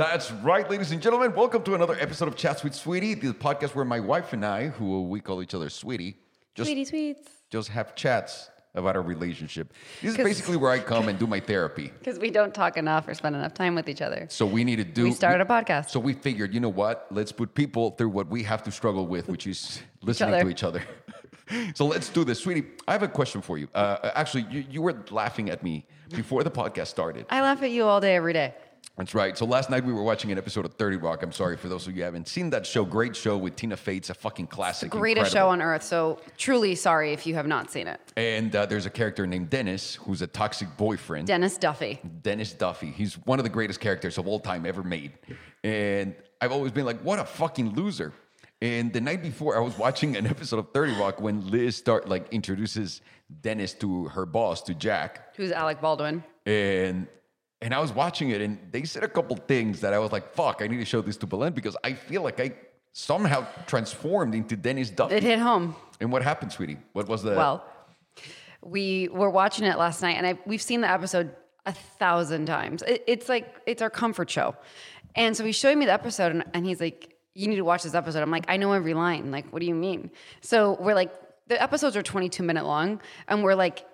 That's right, ladies and gentlemen. Welcome to another episode of Chats with Sweetie, the podcast where my wife and I, who we call each other Sweetie, just Sweetie sweets. just have chats about our relationship. This is basically where I come and do my therapy. Because we don't talk enough or spend enough time with each other. So we need to do. We started a podcast. So we figured, you know what? Let's put people through what we have to struggle with, which is listening other. to each other. so let's do this, sweetie. I have a question for you. Uh, actually, you, you were laughing at me before the podcast started. I laugh at you all day, every day. That's right. So last night we were watching an episode of 30 Rock. I'm sorry for those of you who haven't seen that show. Great show with Tina Fey. It's a fucking classic. Greatest incredible. show on earth. So truly sorry if you have not seen it. And uh, there's a character named Dennis who's a toxic boyfriend. Dennis Duffy. Dennis Duffy. He's one of the greatest characters of all time ever made. And I've always been like, what a fucking loser. And the night before, I was watching an episode of 30 Rock when Liz start like introduces Dennis to her boss, to Jack. Who's Alec Baldwin? And and I was watching it and they said a couple things that I was like, fuck, I need to show this to Belen because I feel like I somehow transformed into Dennis Duffy. It hit home. And what happened, sweetie? What was the Well, we were watching it last night, and I, we've seen the episode a thousand times. It, it's like it's our comfort show, and so he's showing me the episode, and, and he's like, "You need to watch this episode." I'm like, "I know every line." Like, what do you mean? So we're like, the episodes are 22 minute long, and we're like.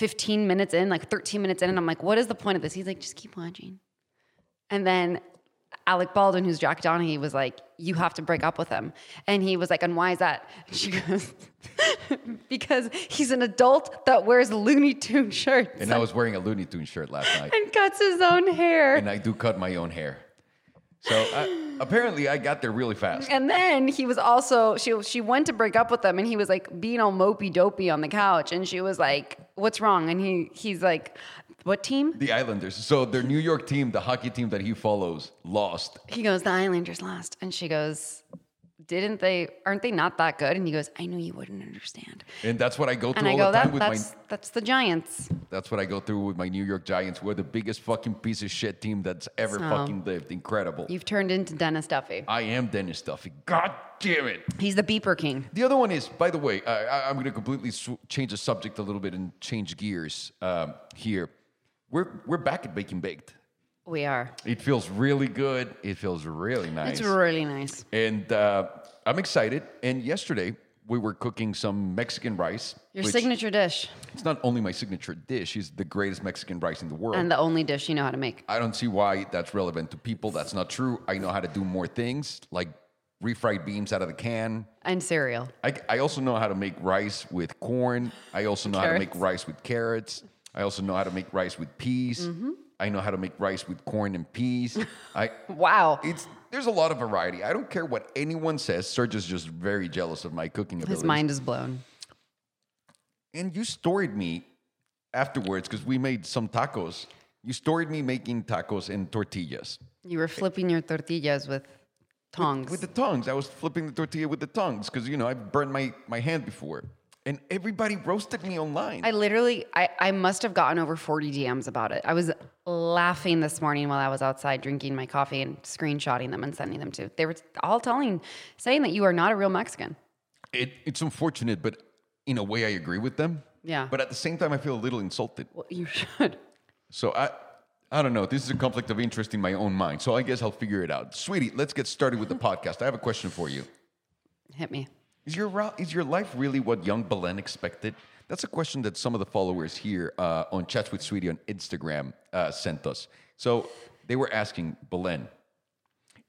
15 minutes in, like 13 minutes in, and I'm like, what is the point of this? He's like, just keep watching. And then Alec Baldwin, who's Jack Donaghy, was like, You have to break up with him. And he was like, And why is that? And she goes, Because he's an adult that wears Looney Tune shirts And I was wearing a Looney Tune shirt last night. and cuts his own hair. and I do cut my own hair. So I, apparently, I got there really fast. And then he was also she she went to break up with him, and he was like being all mopey dopey on the couch, and she was like, "What's wrong?" And he he's like, "What team?" The Islanders. So their New York team, the hockey team that he follows, lost. He goes, "The Islanders lost," and she goes, "Didn't they? Aren't they not that good?" And he goes, "I knew you wouldn't understand." And that's what I go through And I go, the time "That with that's my. that's the Giants." That's what I go through with my New York Giants. We're the biggest fucking piece of shit team that's ever So- fucking lived. Incredible. You've turned into Dennis Duffy. I am Dennis Duffy. God damn it. He's the beeper king. The other one is, by the way, I, I, I'm going to completely sw- change the subject a little bit and change gears um, here. We're we're back at Baking Baked. We are. It feels really good. It feels really nice. It's really nice. And uh, I'm excited. And yesterday we were cooking some Mexican rice. Your which signature dish It's not only my signature dish; it's the greatest Mexican rice in the world. and the only dish you know how to make. I don't see why that's relevant to people. That's not true. I know how to do more things, like refried beans out of the can. And cereal. I, I also know how to make rice with corn. I also know how to make rice with carrots. I also know how to make rice with peas. Mm-hmm. I know how to make rice with corn and peas. I Wow. it's there's a lot of variety. I don't care what anyone says. Serge is just very jealous of my cooking abilities. His mind is blown. And you storied me afterwards because we made some tacos. You storied me making tacos and tortillas. You were flipping your tortillas with tongs. With the tongues. I was flipping the tortilla with the tongues because, you know, I've burned my, my hand before. And everybody roasted me online. I literally, I, I must have gotten over 40 DMs about it. I was laughing this morning while I was outside drinking my coffee and screenshotting them and sending them to. They were all telling, saying that you are not a real Mexican. it, it's unfortunate, but in a way, I agree with them. Yeah. But at the same time, I feel a little insulted. Well, you should. So I, I don't know. This is a conflict of interest in my own mind. So I guess I'll figure it out. Sweetie, let's get started with the podcast. I have a question for you. Hit me. Is your is your life really what young Belen expected? That's a question that some of the followers here uh, on Chats with Sweetie on Instagram uh, sent us. So they were asking Belen,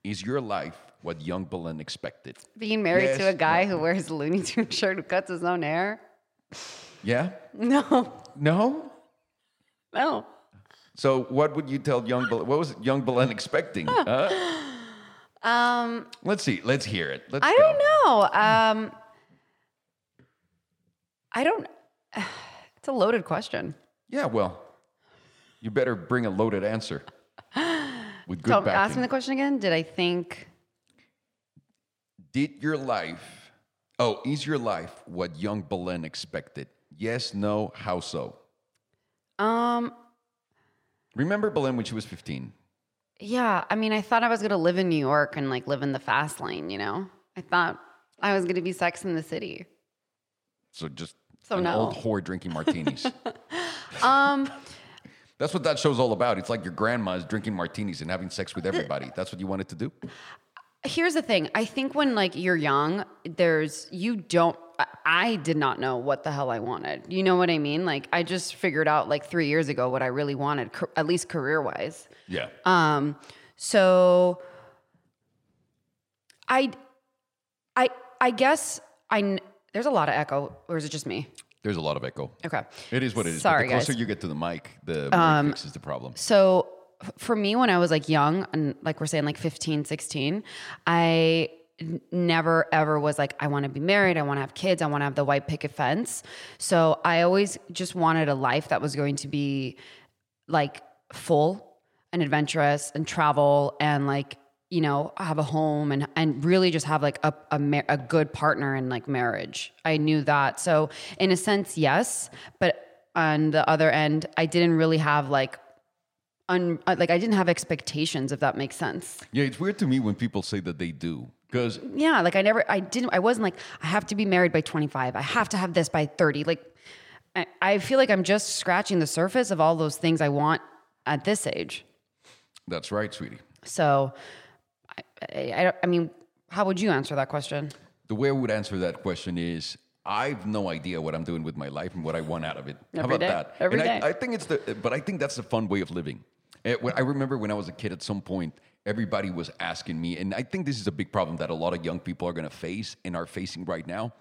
is your life what young Belen expected? Being married to a guy who wears a Looney Tune shirt who cuts his own hair? Yeah? No, No? no. So what would you tell young Belen? What was young Belen expecting? Huh? Um, Let's see. Let's hear it. Let's I go. don't know. Um, I don't. It's a loaded question. Yeah, well, you better bring a loaded answer with good backing. ask me the question again. Did I think? Did your life, oh, is your life what young Belen expected? Yes, no, how so? Um, Remember Belen when she was 15? Yeah. I mean, I thought I was gonna live in New York and like live in the fast lane. You know, I thought I was gonna be Sex in the City. So just So an no. old whore drinking martinis. Um, That's what that show's all about. It's like your grandma is drinking martinis and having sex with everybody. That's what you wanted to do? Here's the thing. I think when like you're young, there's you don't I- did not know what the hell I wanted. You know what I mean? Like I just figured out like 3 years ago what I really wanted, at least career-wise. Yeah. Um, so I, I, I guess I. There's a lot of echo, or is it just me? There's a lot of echo. Okay. It is what it is. Sorry, the closer guys. you get to the mic, the more it fixes the problem. So for me, when I was like young and like we're saying like 15, 16, I never ever was like, I want to be married. I want to have kids. I want to have the white picket fence. So I always just wanted a life that was going to be like full and adventurous and travel and like you know have a home and and really just have like a a, mar- a good partner in like marriage i knew that so in a sense yes but on the other end i didn't really have like un, uh, like i didn't have expectations if that makes sense Yeah, it's weird to me when people say that they do. Because yeah like i never i didn't i wasn't like i have to be married by 25 i have to have this by 30 like i, I feel like i'm just scratching the surface of all those things i want at this age that's right, sweetie. So, I, I, I- mean, how would you answer that question? The way I would answer that question is I've no idea what I'm doing with my life and what I want out of it. How Every about day. that? Every and day. I, I think it's the, but I think that's the fun way of living. When- I remember when I was a kid at some point, everybody was asking me, and I think this is a big problem that a lot of young people are going to face and are facing right now,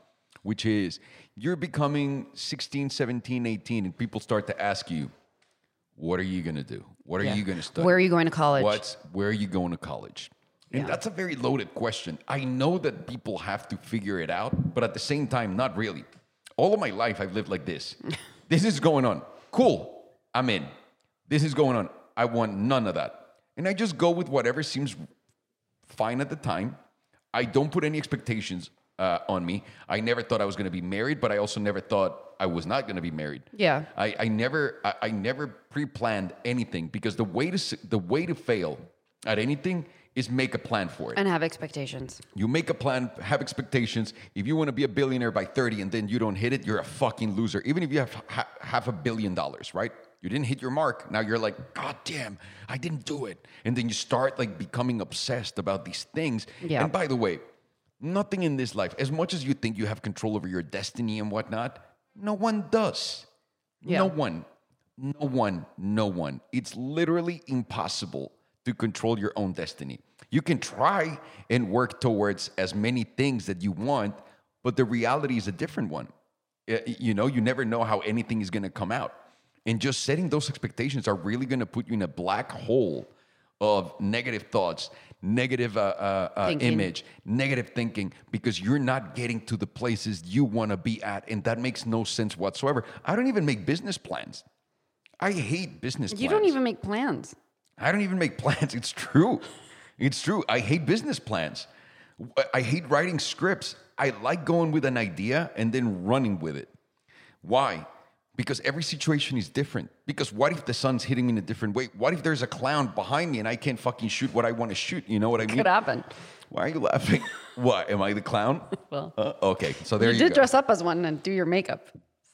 which is you're becoming 16, 17, 18, and people start to ask you, what are you going to do? What are Yeah. you going to study? Where are you going to college? What's where are you going to college? And Yeah. that's a very loaded question. I know that people have to figure it out, but at the same time, not really. All of my life, I've lived like this. this is going on. Cool. I'm in. This is going on. I want none of that. And I just go with whatever seems fine at the time. I don't put any expectations uh, on me. I never thought I was going to be married, but I also never thought I was not going to be married. Yeah. I, I never I, I never pre-planned anything because the way to the way to fail at anything is make a plan for it. and have expectations. you make a plan, have expectations. If you want to be a billionaire by 30 and then you don't hit it, you're a fucking loser. Even if you have ha- half a billion dollars, right? You didn't hit your mark. Now you're like, God damn, I didn't do it. And then you start like becoming obsessed about these things. Yeah. And by the way, nothing in this life, as much as you think you have control over your destiny and whatnot, no one does. yeah. No one. No one. No one. It's literally impossible to control your own destiny. You can try and work towards as many things that you want, but the reality is a different one. Uh, You know, you never know how anything is going to come out. And just setting those expectations are really going to put you in a black hole of negative thoughts, negative uh, uh, uh, image, negative thinking, because you're not getting to the places you want to be at. And that makes no sense whatsoever. I don't even make business plans. I hate business plans. You don't even make plans. I don't even make plans. It's true. It's true. I hate business plans. I hate writing scripts. I like going with an idea and then running with it. Why? Because every situation is different. Because what if the sun's hitting me in a different way? What if there's a clown behind me and I can't fucking shoot what I want to shoot? You know what I mean? Could happen. Why are you laughing? what? Am I the clown? Well, Uh, okay, so there you go. you, did go. dress up as one and do your makeup.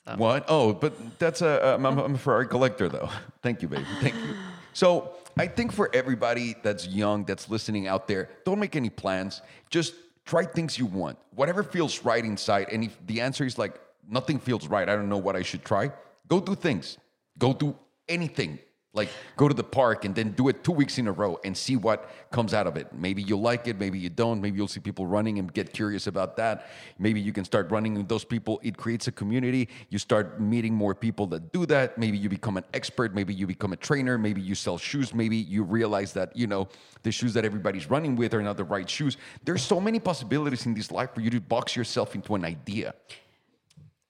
So. What? Oh, but that's a I'm, I'm a Ferrari collector though. Thank you, baby. Thank you. So I think for everybody that's young, that's listening out there, don't make any plans. Just try things you want, whatever feels right inside. And if the answer is like nothing feels right, I don't know what I should try. Go do things. Go do anything. Like go to the park and then do it two weeks in a row and see what comes out of it. Maybe you'll like it, maybe you don't. Maybe you'll see people running and get curious about that. Maybe you can start running with those people. It creates a community. You start meeting more people that do that. Maybe you become an expert. Maybe you become a trainer. Maybe you sell shoes. Maybe you realize that, you know, the shoes that everybody's running with are not the right shoes. There's so many possibilities in this life for you to box yourself into an idea.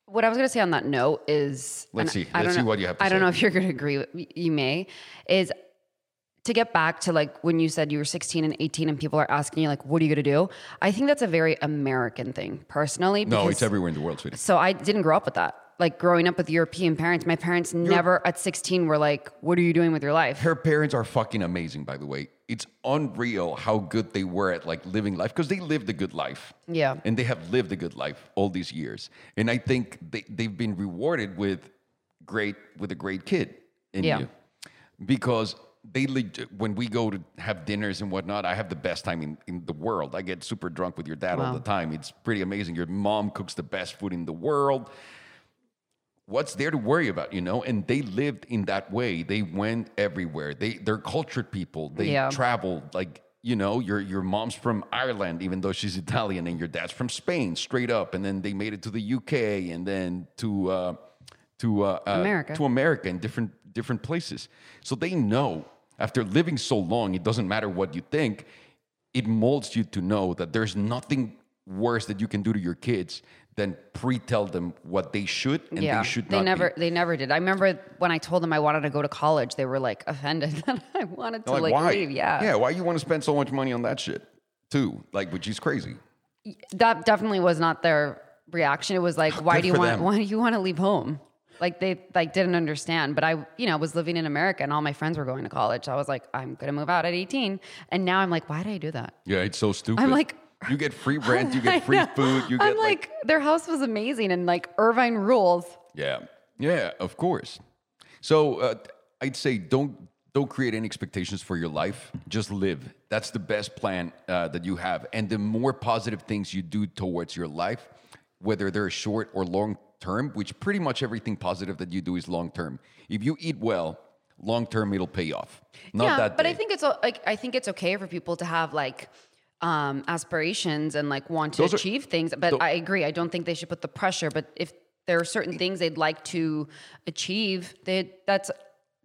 What I was going to say on that note is, Let's see. I Let's don't see know, what you have to I don't say. know if you're going to agree. With, you may is to get back to like when you said you were 16 and 18 and people are asking you like, what are you going to do? I think that's a very American thing, personally. No, because- it's everywhere in the world, sweetie. So I didn't grow up with that. Like growing up with European parents, my parents never at 16 were like, "What are you doing with your life?" Her parents are fucking amazing, by the way. It's unreal how good they were at like living life because they lived a good life. Yeah. And they have lived a good life all these years. And I think they, they've been rewarded with great with a great kid in Yeah. you. because they when we go to have dinners and whatnot, I have the best time in, in the world. I get super drunk with your dad all the time. It's pretty amazing. Your mom cooks the best food in the world. What's there to worry about, you know? And they lived in that way. They went everywhere. They they're cultured people. They Yeah. traveled like you know, your your mom's from Ireland, even though she's Italian, and your dad's from Spain, straight up. And then they made it to the UK, and then to uh, to uh, uh, America. to America in different different places. So they know after living so long, it doesn't matter what you think. It molds you to know that there's nothing worse that you can do to your kids than pre-tell them what they should and yeah, they should they never Be. they never did. I remember when I told them I wanted to go to college, they were like offended that I wanted to Like, like, why? leave. Yeah. yeah. Why you want to spend so much money on that shit too? Like, which is crazy. that definitely was not their reaction. It was like, why Good do you want them. why do you want to leave home? Like they like didn't understand. But I, you know, was living in America and all my friends were going to college. So I was like, I'm gonna move out at 18. And now I'm like, why did I do that? Yeah, it's so stupid. I'm like you get free rent, you get free food, you get I'm like, their house was amazing and like Irvine rules. Yeah, yeah, of course. So uh, I'd say don't don't create any expectations for your life. Just live. That's the best plan uh, that you have. And the more positive things you do towards your life, whether they're short or long term, which pretty much everything positive that you do is long term. If you eat well, long term it'll pay off. Not yeah, that. but I think it's like I think it's okay for people to have like um aspirations and like want to Those are- achieve things. But I agree. I don't think they should put the pressure. But if there are certain things they'd like to achieve, they that's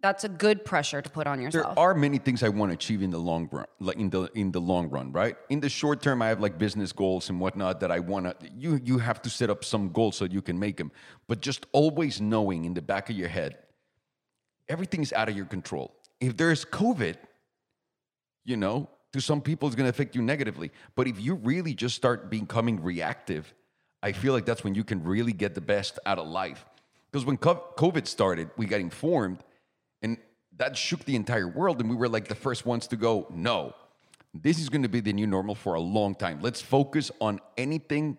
that's a good pressure to put on yourself. There are many things I want to achieve in the long run, like in the in the long run, right? In the short term, I have like business goals and whatnot that I want to. You you have to set up some goals so you can make them, but just always knowing in the back of your head, everything's out of your control. If there's COVID, you know, to some people it's going to affect you negatively. But if you really just start becoming reactive, I feel like that's when you can really get the best out of life. Because when COVID started, we got informed, and that shook the entire world. And we were like the first ones to go, no, this is going to be the new normal for a long time. Let's focus on anything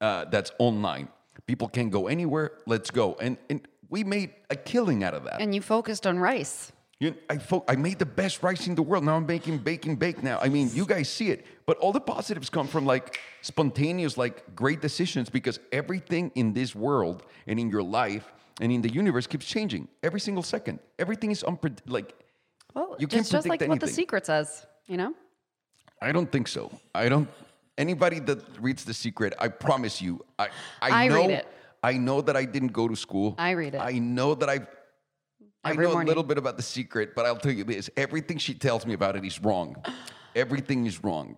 uh, that's online. People can't go anywhere. Let's go. And, and we made a killing out of that. and you focused on rice. You, I, I made the best rice in the world. Now I'm making baking bake now. I mean, you guys see it, but all the positives come from like spontaneous, like great decisions because everything in this world and in your life and in the universe keeps changing every single second. Everything is unpredictable. like. Well, You can't it's just like predict what the secret says, you know? I don't think so. I don't. Anybody that reads The Secret, I promise you, I I, I know. read it. I know that I didn't go to school. I read it. I know that I've. I know morning. a little bit about The Secret, but I'll tell you this: everything she tells me about it is wrong. Everything is wrong.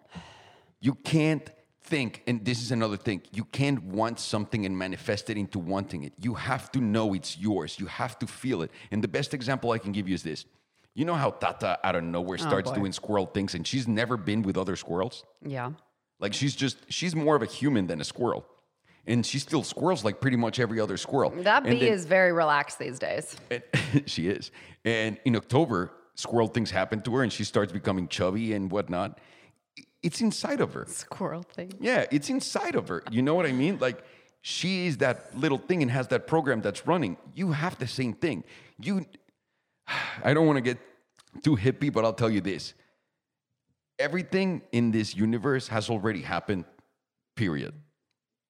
You can't think, and this is another thing. You can't want something and manifest it into wanting it. You have to know it's yours. You have to feel it. And the best example I can give you is this. You know how Tata out of nowhere oh, starts boy. doing squirrel things, and she's never been with other squirrels. Yeah. Like she's just she's more of a human than a squirrel. And she still squirrels like pretty much every other squirrel. That bee then- is very relaxed these days. she is. And in October, squirrel things happen to her and she starts becoming chubby and whatnot. It's inside of her. Squirrel thing. Yeah, it's inside of her. You know what I mean? Like she is that little thing and has that program that's running. You have the same thing. You I don't want to get too hippie, but I'll tell you this. Everything in this universe has already happened, period.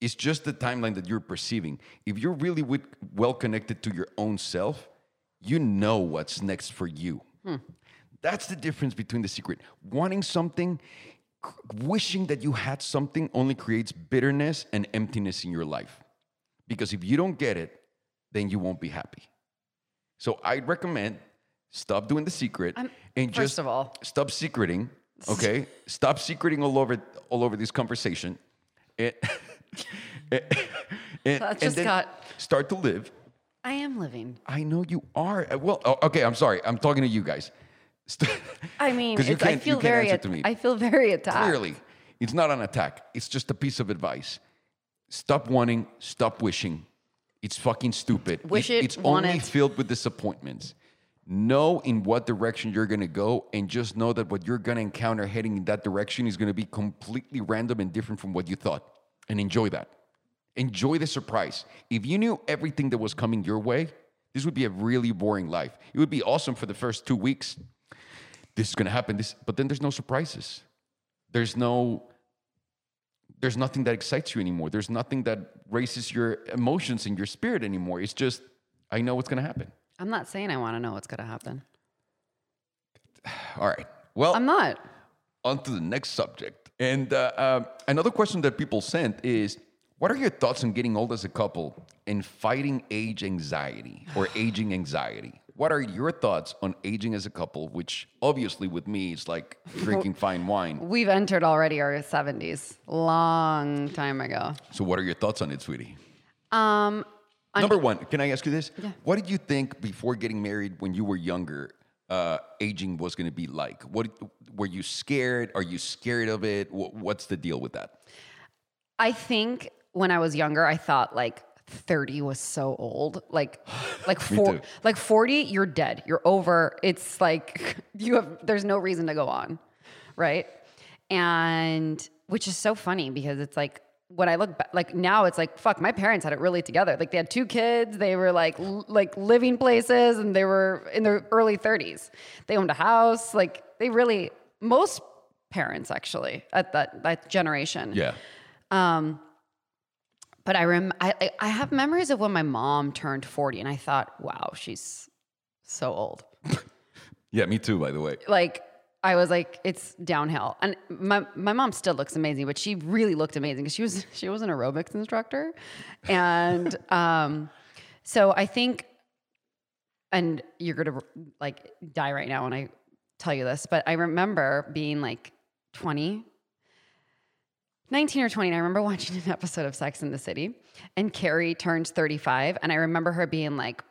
It's just the timeline that you're perceiving. If you're really with, well connected to your own self, you know what's next for you. Hmm. That's the difference between the secret. Wanting something, wishing that you had something only creates bitterness and emptiness in your life. Because if you don't get it, then you won't be happy. So I'd recommend stop doing the secret I'm- and just of all- stop secreting. Okay, stop secreting all over all over this conversation, and, and, and That just then got- start to live. I am living. I know you are. Well, oh, okay. I'm sorry. I'm talking to you guys. I mean, you I can't- you feel can't very. at- to me. I feel very attacked. Clearly, it's not an attack. It's just a piece of advice. Stop wanting. Stop wishing. It's fucking stupid. Wish it, It's want only it. filled with disappointments. Know in what direction you're gonna go, and just know that what you're gonna encounter heading in that direction is gonna be completely random and different from what you thought. And enjoy that. Enjoy the surprise. If you knew everything that was coming your way, This would be a really boring life. It would be awesome for the first two weeks. This is gonna happen. This, but then there's no surprises. There's no. There's nothing that excites you anymore. There's nothing that raises your emotions and your spirit anymore. It's just, I know what's gonna happen. I'm not saying I want to know what's going to happen. All right. Well, I'm not. on to the next subject. And uh, uh, another question that people sent is what are your thoughts on getting old as a couple and fighting age anxiety or aging anxiety? What are your thoughts on aging as a couple, which obviously with me is like drinking fine wine? We've entered already our 70s, long time ago. So, what are your thoughts on it, sweetie? Um, Number one, can I ask you this? What did you think before getting married when you were younger? Uh, aging was going to be like. What were you scared? Are you scared of it? Wh- What's the deal with that? I think when I was younger, I thought like 30 was so old. Like, like four, like 40, you're dead. You're over. It's like you have, there's no reason to go on. Right. And which is so funny because it's like, when I look back, like now it's like, fuck, my parents had it really together. Like they had two kids, they were like, l- like living places and they were in their early 30s. They owned a house. Like they really, most parents actually at that, that generation. Yeah. Um, but I rem I I- I have memories of when my mom turned 40 and I thought, wow, she's so old. Yeah, me too, by the way. Like I was like, it's downhill. And my my mom still looks amazing, but she really looked amazing because she was she was an aerobics instructor. And um so I think and you're gonna like die right now when I tell you this, but I remember being like 20, 19 or 20, and I remember watching an episode of Sex in the City, and Carrie turns 35, and I remember her being like,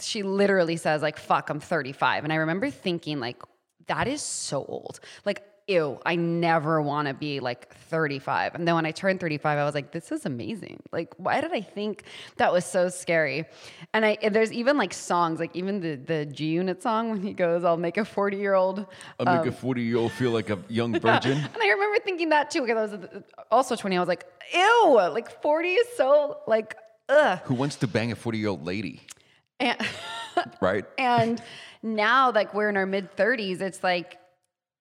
she literally says like, "Fuck, I'm 35," and I remember thinking like, that is so old. Like, ew, I never want to be like 35. And then when I turned 35, I was like, this is amazing. Like, why did I think that was so scary? And I and there's even like songs, like even the the G Unit song when he goes, "I'll make a 40 year old." i'll make a um, 40 year old feel like a young virgin. And I remember thinking that too because I was also 20. I was like, ew, like 40 is so like, ugh. Who wants to bang a 40 year old lady? And, Right? and now, like, we're in our mid 30s, it's like,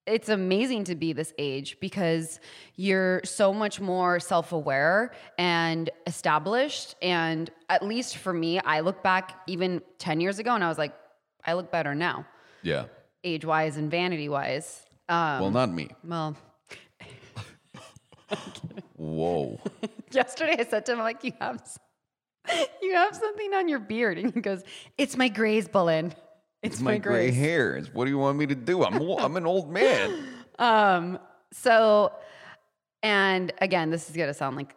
it's amazing to be this age because you're so much more self aware and established. And at least for me, I look back even 10 years ago and I was like, I look better now, Yeah. age wise and vanity wise. Um, Well, not me. well, Whoa. yesterday I said to him, like, you have, you have something on your beard. And he goes, it's my grays, Belen. It's, It's my gray grays." hairs. What do you want me to do? I'm I'm an old man. Um, so, and again, this is gonna sound like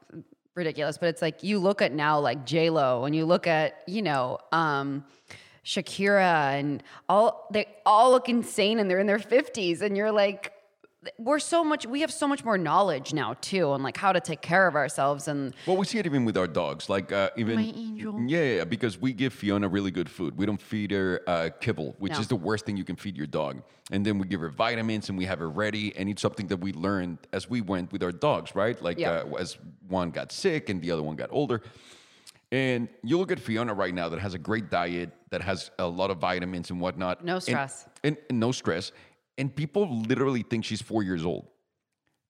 ridiculous, but it's like you look at now like J Lo, and you look at you know um, Shakira, and all they all look insane, and they're in their fifties, and you're like, we're so much, we have so much more knowledge now too, on like how to take care of ourselves, and Well, we see it even with our dogs. Like uh, even My angel. Yeah, yeah, yeah, because we give Fiona really good food. We don't feed her uh, kibble, which No. is the worst thing you can feed your dog. And then we give her vitamins, and we have her ready. And it's something that we learned as we went with our dogs, right? Like Yeah. uh, as one got sick and the other one got older. And you look at Fiona right now that has a great diet, that has a lot of vitamins and whatnot. No and- stress. and, and no stress. And people literally think she's four years old.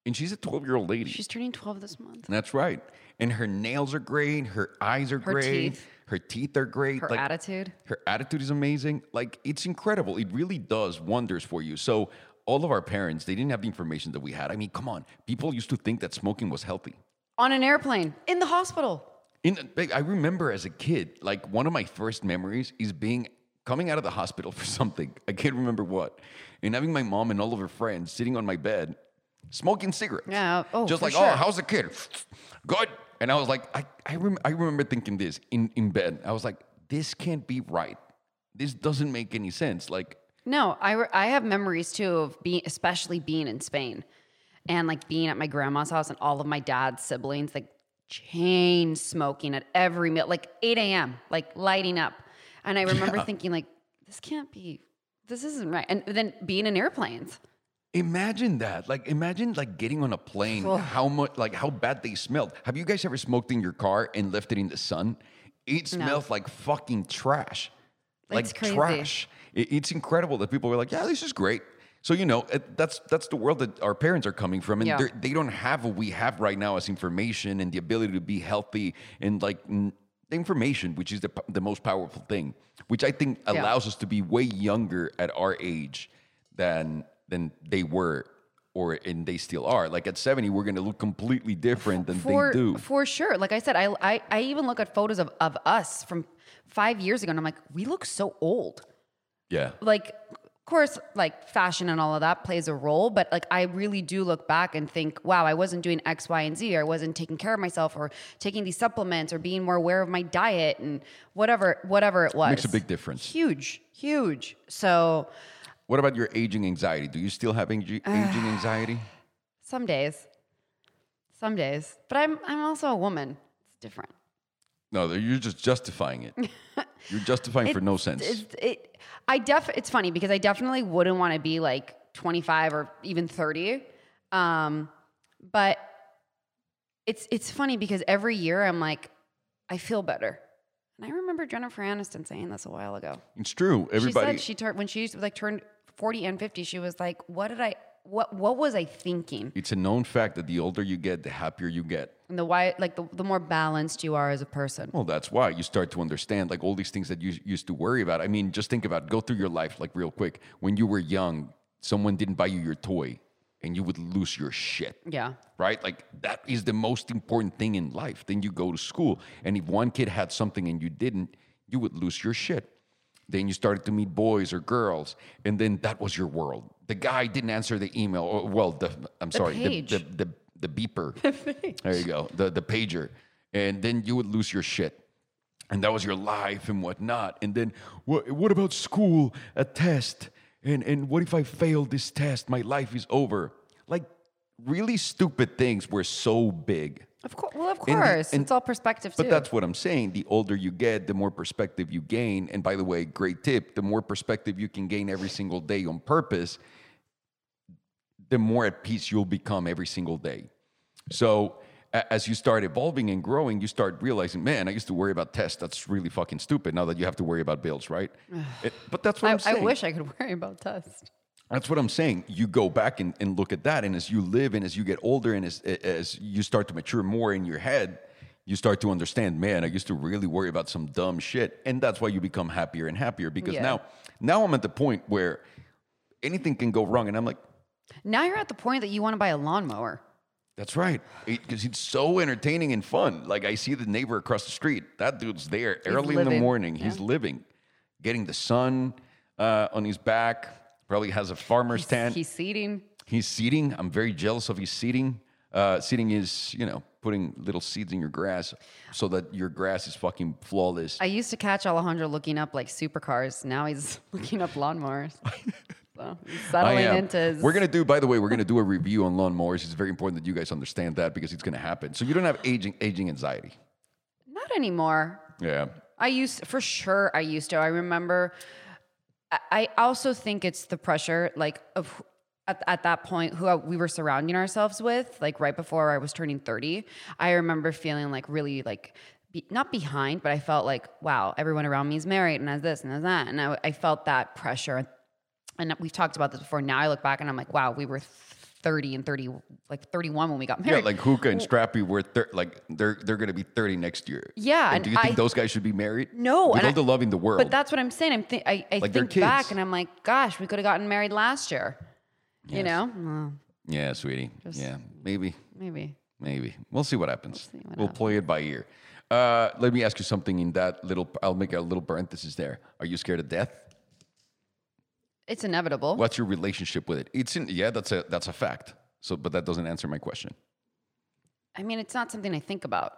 And she's a 12 year old lady. she's turning twelve this month. That's right. And her nails are great. Her eyes are Her great. teeth. Her teeth are great. Her like, attitude. Her attitude is amazing. Like it's incredible. It really does wonders for you. So all of our parents, they didn't have the information that we had. I mean, come on. People used to think that smoking was healthy. On an airplane, in the hospital. In I remember as a kid, like one of my first memories is being coming out of the hospital for something. I can't remember what, and having my mom and all of her friends sitting on my bed, smoking cigarettes. Yeah, oh, just like, sure. oh, how's the kid? Good. And I was like, I I, rem- I remember thinking this in in bed. I was like, this can't be right. This doesn't make any sense. Like, No, I, re- I have memories too of being, especially being in Spain and like being at my grandma's house and all of my dad's siblings, like chain smoking at every meal, like 8 a.m., like lighting up. And I remember Yeah. thinking, like, this can't be, this isn't right. And then being in airplanes. Imagine that. Like, imagine like getting on a plane, how much, like how bad they smelled. Have you guys ever smoked in your car and left it in the sun? It smells like fucking trash. Like trash. It- it's incredible that people were like, yeah, this is great. So you know it, that's that's the world that our parents are coming from, and Yeah. they're- don't have what we have right now as information and the ability to be healthy and like information, which is the the most powerful thing, which I think Yeah. allows us to be way younger at our age than than they were or and they still are. Like at seventy, we're gonna look completely different than for they do. for sure. Like I said, I, I I even look at photos of of us from five years ago, and I'm like, we look so old. Yeah. Like, course, like fashion and all of that plays a role, but like I really do look back and think, wow, I wasn't doing X, Y, and Z, or I wasn't taking care of myself, or taking these supplements, or being more aware of my diet, and whatever whatever it was. Makes a big difference. Huge, huge. So What about your aging anxiety? Do you still have ag- aging anxiety? some days, some days, but I'm I'm also a woman. It's different. No, you're just justifying it. You're justifying for no sense. It's, it, I def. It's funny because I definitely wouldn't want to be like 25 or even 30. Um, but it's it's funny because every year I'm like, I feel better. And I remember Jennifer Aniston saying this a while ago. It's true. Everybody. she said she turned when she like turned 40 and 50. She was like, "What did I? What what was I thinking?" it's a known fact that the older you get, the happier you get. And the why, like the, the more balanced you are as a person. Well, that's why you start to understand like all these things that you used to worry about. I mean, just think about go through your life like real quick. When you were young, someone didn't buy you your toy and you would lose your shit. Yeah. Right? Like that is the most important thing in life. Then you go to school and if one kid had something and you didn't, you would lose your shit. Then you started to meet boys or girls, and then that was your world. The guy didn't answer the email. Or, well, the I'm sorry, the, the, the the beeper. there you go, the the pager, and then you would lose your shit, and that was your life and whatnot. And then what? What about school? A test, and and what if I fail this test? My life is over. Like really stupid things were so big. Of course. Well, of And the- course. and- it's all perspective too. But that's what I'm saying. The older you get, the more perspective you gain. And by the way, great tip the more perspective you can gain every single day on purpose, the more at peace you'll become every single day. So as you start evolving and growing, you start realizing, man, I used to worry about tests. That's really fucking stupid now that you have to worry about bills, right? It- but that's what I, am saying. I wish I could worry about tests. That's what I'm saying. You go back and, and look at that, and as you live and as you get older and as, as you start to mature more in your head, you start to understand, man, I used to really worry about some dumb shit. And that's why you become happier and happier because Yeah. now now I'm at the point where anything can go wrong. And I'm like, Now you're at the point that you want to buy a lawnmower. that's right. Because it's so entertaining and fun. Like I see the neighbor across the street. That dude's there early in the living. morning. He's living, getting the sun uh, on his back. Probably has a farmer's tent. He's seeding. He's seeding. I'm very jealous of his seeding. Uh, seeding is, you know, putting little seeds in your grass so that your grass is fucking flawless. I used to catch Alejandro looking up like supercars. Now he's looking up lawnmowers. so settling into. We're gonna do. By the way, we're gonna do a review on lawnmowers. It's very important that you guys understand that because it's gonna happen. So you don't have aging aging anxiety. Not anymore. Yeah. I used for sure. I used to. I remember. I- also think it's the pressure, like of at, at that point who uh, we were surrounding ourselves with, like right before I was turning thirty. I remember feeling like really like be, not behind, but I felt like wow, everyone around me is married and has this and has that, and I, I felt that pressure. And we've talked about this before. Now I look back and I'm like, wow, we were. 30 and 30 like 31 when we got married. Yeah, like Hookah and Strappy were thir- like they're they're gonna be thirty next year. Yeah, And, and do you think I- those guys should be married? No, with and all the love in the world. But that's what I'm saying. I'm th- I, I Like think back and I'm like, gosh, we could have gotten married last year. You know? Well, yeah, sweetie. yeah, maybe. maybe. Maybe. We'll see what happens. see what we'll play it by ear. Uh, let me ask you something in that little, I'll make a little parenthesis there. Are you scared of death? It's inevitable. What's your relationship with it? It's in, yeah, that's a, that's a fact. So, but that doesn't answer my question. I mean, it's not something I think about.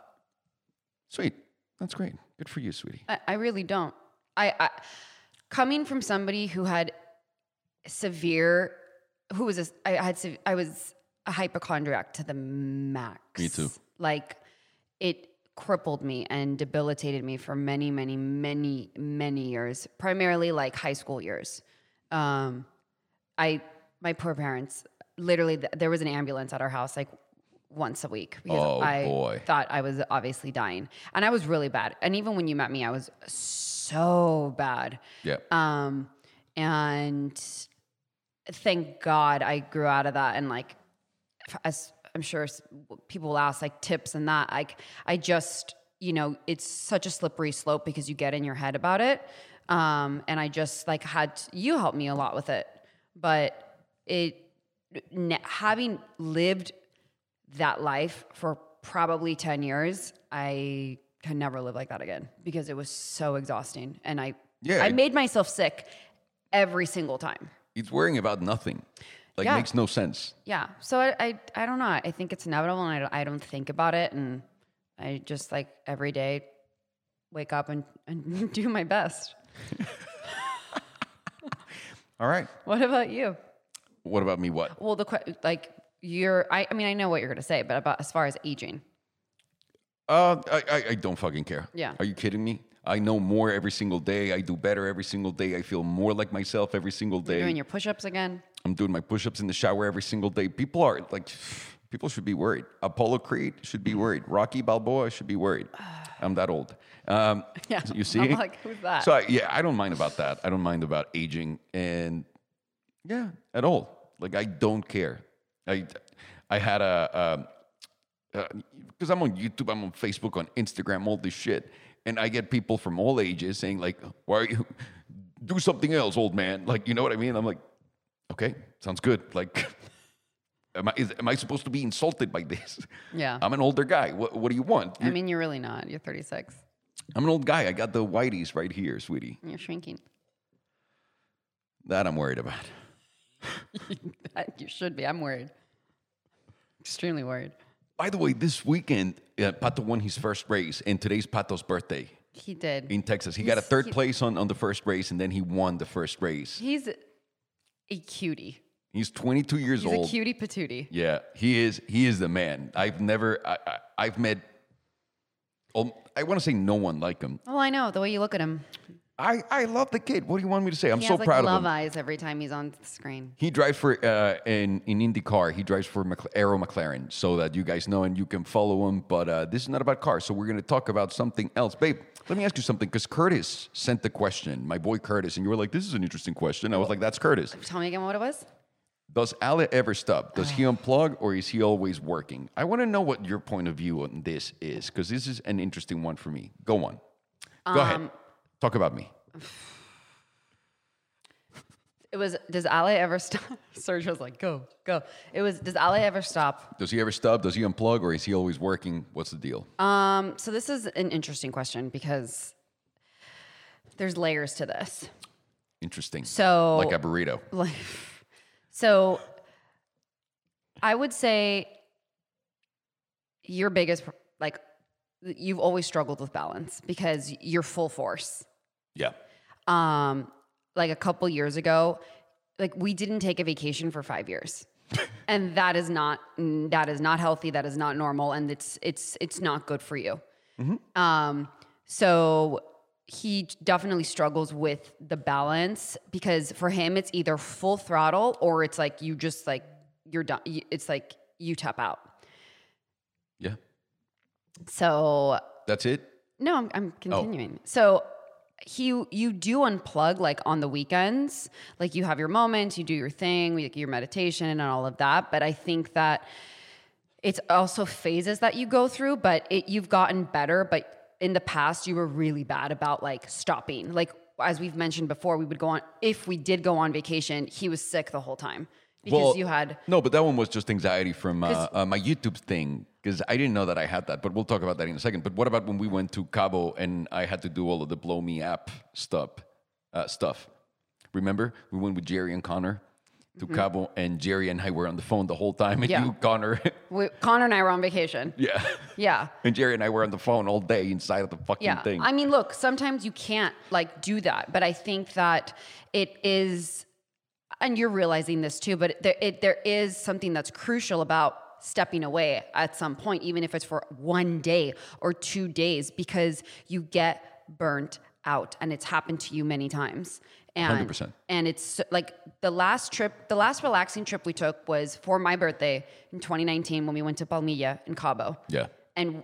Sweet. That's great. Good for you, sweetie. I, I really don't. I, I coming from somebody who had severe, who was a, I had I was a hypochondriac to the max. Me too. Like it crippled me and debilitated me for many, many, many, many years. Primarily like high school years. Um, I my poor parents. Literally, th- there was an ambulance at our house. Like once a week because Oh, I boy. thought I was obviously dying. And I was really bad. And even when you met me, I was so bad. Yeah. Um, and thank God I grew out of that. And like, as I'm sure people will ask, like tips and that, like, I just, you know, it's such a slippery slope because you get in your head about it. Um, and I just like had you help me a lot with it, but it having lived that life for probably 10 years, I can never live like that again because it was so exhausting. And I, Yeah, I it- made myself sick every single time. It's worrying about nothing. Like Yeah. makes no sense. Yeah. So I, I, I don't know. I think it's inevitable and I don't, I don't think about it. And I just like every day wake up and, and do my best. All right. What about you? What about me? What? Well, the, que- like you're, I, I mean, I know what you're going to say, but about as far as aging. Uh, I, I, I don't fucking care. Yeah. Are you kidding me? I know more every single day. I do better every single day. I feel more like myself every single day. Doing your push-ups again. I'm doing my push-ups in the shower every single day. People are like, people should be worried. Apollo Creed should be worried. Rocky Balboa should be worried. I'm that old. Um, Yeah. You see? I'm like, who's that? So I, yeah, I don't mind about that. I don't mind about aging, and yeah, at all. Like I don't care. I I had a because I'm on YouTube, I'm on Facebook, on Instagram, all this shit, and I get people from all ages saying like, "Why are you do something else, old man?" Like, you know what I mean? I'm like, okay, sounds good. Like, am I is, am I supposed to be insulted by this? Yeah. I'm an older guy. What what do you want? I mean, you're really not. You're 36. I'm an old guy. I got the whiteys right here, sweetie. You're shrinking. That I'm worried about. you should be. I'm worried. Extremely worried. By the way, this weekend, uh, Pato won his first race, and today's Pato's birthday He did. in Texas. He got a third he- place on, on the first race, and then he won the first race. He's a cutie. He's 22 years He's old. He's a cutie patootie. Yeah, he is. He is the man. I've never. I, I, I've met. Um, I want to say no one like him. Oh, I know. The way you look at him. I, I love the kid. What do you want me to say? I'm He so has like proud love of him. Love eyes every time he's on the screen. He drives for uh, in in IndyCar. He drives for Mc- Arrow McLaren, so that you guys know and you can follow him. But uh, this is not about cars, so we're going to talk about something else, babe. Let me ask you something, because Curtis sent the question, my boy Curtis, and you were like, "This is an interesting question." I was like, "That's Curtis." Tell me again what it was. Does Ale ever stop? Does he unplug, or is he always working? I want to know what your point of view on this is, because this is an interesting one for me. Go on, go ahead, talk about me. It was. Does Ale ever stop? Sergio was like, "Go, go." It was. Does Ale ever stop? Does he ever stop? Does he unplug, or is he always working? What's the deal? Um. So this is an interesting question because there's layers to this. Interesting. So like a burrito. like so i would say your biggest like you've always struggled with balance because you're full force. Yeah. um like a couple years ago like we didn't take a vacation for 5 years. And that is not that is not healthy that is not normal and it's it's it's not good for you. Um so he definitely struggles with the balance because for him it's either full throttle or it's like you just like you're done it's like you tap out Yeah. so That's it. no, I'm, I'm continuing. Oh. So he, you do unplug like on the weekends, like you have your moments, you do your thing, like your meditation and all of that. But I think that it's also phases that you go through. But it, you've gotten better. But in the past, you were really bad about like stopping. Like as we've mentioned before, we would go on if we did go on vacation. He was sick the whole time because you had no, but that one was just anxiety from uh, uh, my YouTube thing because I didn't know that I had that. But we'll talk about that in a second. But what about when we went to Cabo and I had to do all of the Blow Me app stuff? Uh, stuff. Remember, we went with Jerry and Connor to Cabo, and Jerry and I were on the phone the whole time, and Mm-hmm. Yeah. you, Connor, we, Connor and I were on vacation. yeah, Yeah. and Jerry and I were on the phone all day inside of the fucking Yeah. thing. I mean, look, sometimes you can't like do that, but I think that it is, and you're realizing this too, but there, it, there is something that's crucial about stepping away at some point, even if it's for one day or two days, because you get burnt out and it's happened to you many times. And 100%. and it's like the last trip, the last relaxing trip we took was for my birthday in 2019 when we went to Palmilla in Cabo. Yeah. And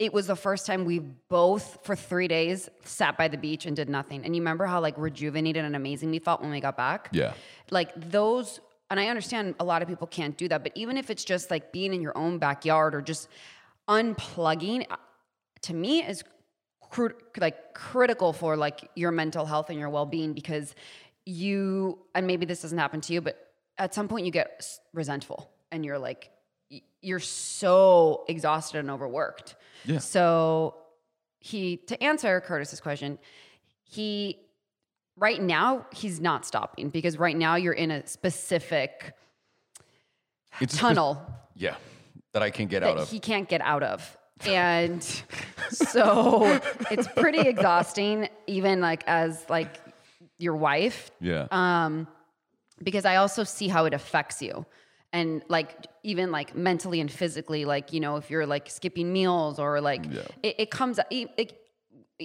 it was the first time we both for three days sat by the beach and did nothing. And you remember how like rejuvenated and amazing we felt when we got back? Yeah. Like those, and I understand a lot of people can't do that, but even if it's just like being in your own backyard or just unplugging, uh, to me is cru- like critical for like your mental health and your well-being because you, and maybe this doesn't happen to you, but at some point you get resentful and you're like, you're so exhausted and overworked. Yeah. So he, to answer Curtis's question, he right now he's not stopping because right now you're in a specific It's a spe- tunnel yeah. That I can get out of. he can't get out of. And so it's pretty exhausting, even like as like your wife, yeah. um, because I also see how it affects you. And like even like mentally and physically, like, you know, if you're like skipping meals or like Yeah. it, it comes it, it,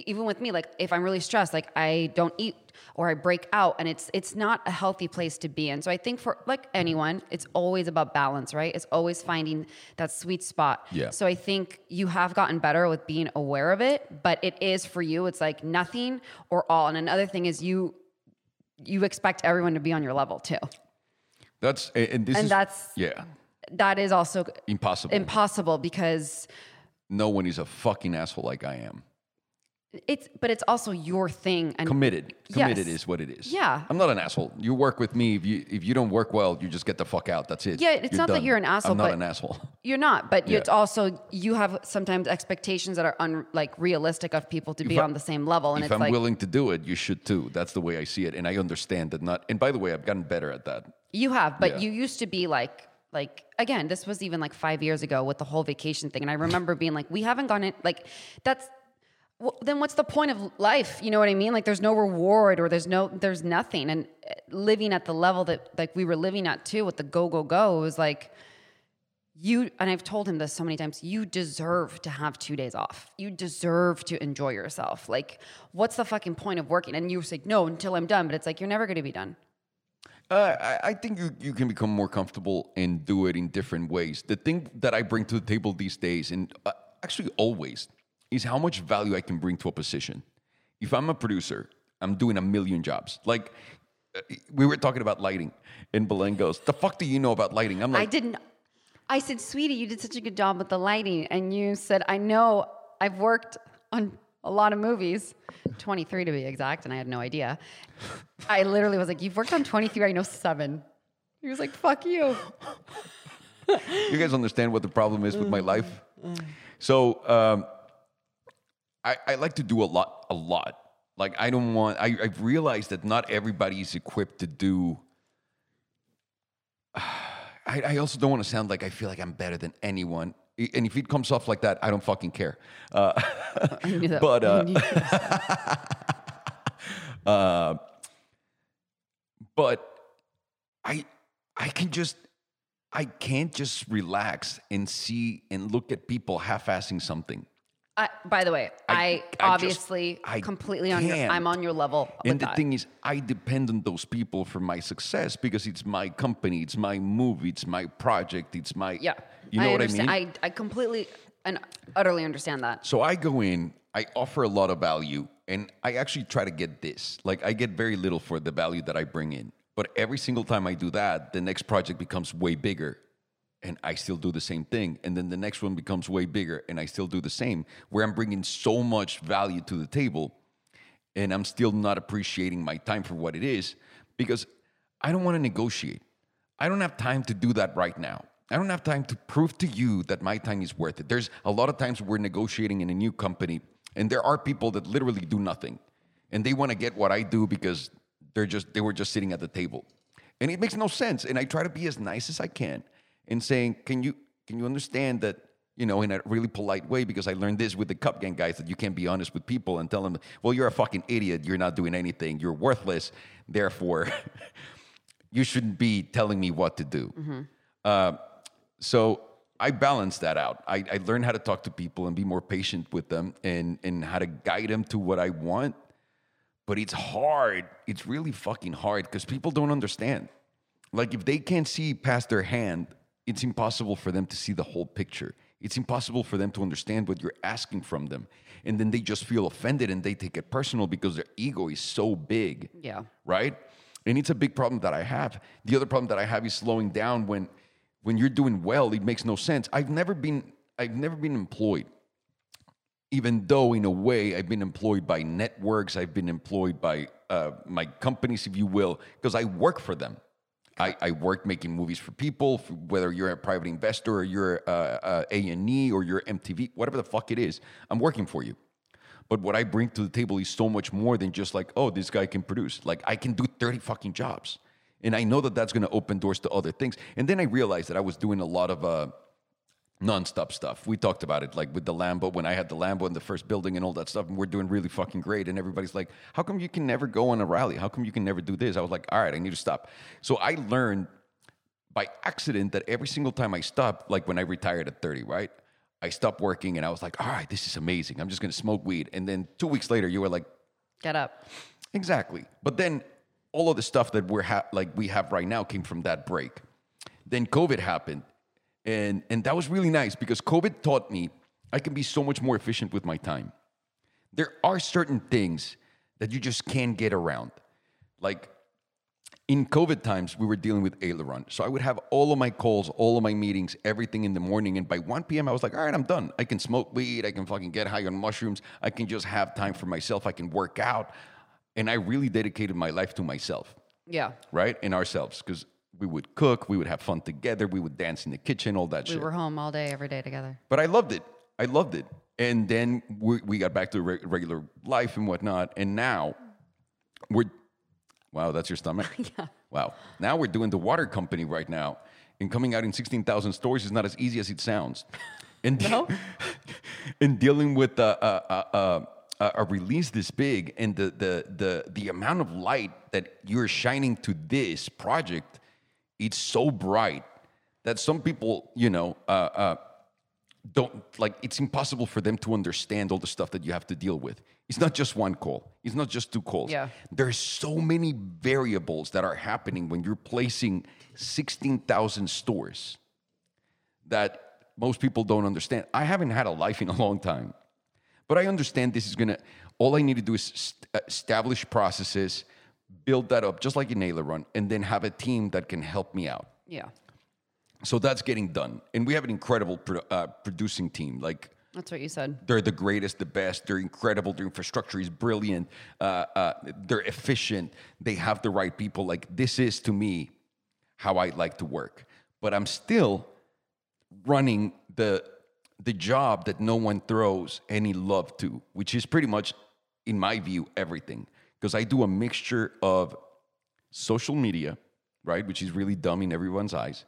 even with me, like if I'm really stressed, like I don't eat or I break out and it's it's not a healthy place to be in. So I think for like anyone, it's always about balance, right? It's always finding that sweet spot. Yeah. So I think you have gotten better with being aware of it, but it is for you, it's like nothing or all. And another thing is you you expect everyone to be on your level too. that's and this And is that's yeah that is also impossible. impossible because no one is a fucking asshole like I am. It's but it's also your thing and Committed. Committed Yes. is what it is. Yeah. I'm not an asshole. You work with me. If you if you don't work well, you just get the fuck out. That's it. Yeah, it's You're not that you're an asshole, I'm not but- an asshole. You're not, but Yeah. it's also you have sometimes expectations that are un, like realistic of people to be I- on the same level, and if I'm like willing to do it, you should too. That's the way I see it, and I understand that not. And by the way, I've gotten better at that. you have, but Yeah. you used to be like like again, this was even like five years ago with the whole vacation thing, and I remember being like, we haven't gone in like that's. Well, then what's the point of life? You know what I mean? Like there's no reward or there's no there's nothing. And uh, living at the level that like we were living at too with the go go go was like you and I've told him this so many times, you deserve to have two days off. You deserve to enjoy yourself. Like, what's the fucking point of working? And you say, no, until I'm done. But it's like, you're never going to be done. Uh, I, I think you, you can become more comfortable and do it in different ways. The thing that I bring to the table these days, and uh, actually always, is how much value I can bring to a position. If I'm a producer, I'm doing a million jobs. Like we were talking about lighting, and Belen goes, "The fuck do you know about lighting?" I'm like, I didn't. I said, sweetie, you did such a good job with the lighting. And you said, I know I've worked on a lot of movies, 23 to be exact. And I had no idea. I literally was like, you've worked on 23. I know seven. He was like, fuck you. you guys understand what the problem is with my life? So um, I, I like to do a lot, a lot. Like I don't want. I, I've realized that not everybody is equipped to do. I, I also don't want to sound like I feel like I'm better than anyone. And if it comes off like that, I don't fucking care. Uh, I but uh, uh, but I I can just I can't just relax and see and look at people half-assing something. I, by the way, I, I obviously I completely on your, I'm on your level and the that. thing is, I depend on those people for my success because it's my company, it's my movie, it's my project, it's my yeah, You know what I mean? I, I completely and utterly understand that. So I go in, I offer a lot of value, and I actually try to get this. Like I get very little for the value that I bring in. But every single time I do that, the next project becomes way bigger. And I still do the same thing. And then the next one becomes way bigger, and I still do the same, where I'm bringing so much value to the table, and I'm still not appreciating my time for what it is because I don't want to negotiate. I don't have time to do that right now. I don't have time to prove to you that my time is worth it. There's a lot of times we're negotiating in a new company, and there are people that literally do nothing, and they want to get what I do because they're just they were just sitting at the table, and it makes no sense. And I try to be as nice as I can, in saying, "Can you can you understand that?" You know, in a really polite way, because I learned this with the Cup Gang guys that you can't be honest with people and tell them, well, you're a fucking idiot. You're not doing anything. You're worthless. Therefore, you shouldn't be telling me what to do. Uh, so I balance that out. I, I learn how to talk to people and be more patient with them and, and how to guide them to what I want but it's hard. It's really fucking hard because people don't understand. Like if they can't see past their hand, it's impossible for them to see the whole picture. It's impossible for them to understand what you're asking from them. And then they just feel offended and they take it personal because their ego is so big. Yeah. Right? And it's a big problem that I have. The other problem that I have is slowing down when when you're doing well, it makes no sense. I've never been I've never been employed. Even though in a way I've been employed by networks, I've been employed by uh, my companies, if you will, because I work for them. I, I work making movies for people, whether you're a private investor or you're uh, uh, A&E or you're MTV, whatever the fuck it is, I'm working for you. But what I bring to the table is so much more than just like, oh, this guy can produce. Like I can do 30 fucking jobs. And I know that that's going to open doors to other things. And then I realized that I was doing a lot of uh, nonstop stuff. We talked about it, like with the Lambo, when I had the Lambo in the first building and all that stuff, and we're doing really fucking great. And everybody's like, how come you can never go on a rally? How come you can never do this? I was like, all right, I need to stop. So I learned by accident that every single time I stopped, like when I retired at 30, right? I stopped working and I was like, all right, this is amazing. I'm just gonna smoke weed. And then two weeks later, you were like, Get up. Exactly. But then all of the stuff that we're ha- like we have right now came from that break. Then COVID happened, and and that was really nice because COVID taught me I can be so much more efficient with my time. There are certain things that you just can't get around. Like in COVID times, we were dealing with aileron. So I would have all of my calls, all of my meetings, everything in the morning. And by 1 p.m., I was like, all right, I'm done. I can smoke weed. I can fucking get high on mushrooms. I can just have time for myself. I can work out. And I really dedicated my life to myself, Yeah. right? And ourselves. Because we would cook, we would have fun together, we would dance in the kitchen, all that We shit. We were home all day, every day together. But I loved it. I loved it. And then we, we got back to re- regular life and whatnot. And now we're, wow, that's your stomach? yeah. Wow. Now we're doing the water company right now. And coming out in 16,000 stores is not as easy as it sounds. And, No? and dealing with uh, uh, uh, uh, a release this big and the, the, the, the amount of light that you're shining to this project, it's so bright that some people, you know, uh, uh, don't like it's impossible for them to understand all the stuff that you have to deal with. It's not just one call. It's not just two calls. Yeah. There's so many variables that are happening when you're placing 16,000 stores that most people don't understand. I haven't had a life in a long time. But I understand this is going to all I need to do is st- uh, establish processes, build that up just like in Aileron and then have a team that can help me out. Yeah. So that's getting done. And we have an incredible pro- uh, producing team. Like That's what you said. they're the greatest, the best. They're incredible. Their infrastructure is brilliant. Uh, uh, they're efficient. They have the right people. Like this is to me how I like to work. But I'm still running the the job that no one throws any love to, which is pretty much, in my view, everything. Because I do a mixture of social media, right, which is really dumb in everyone's eyes,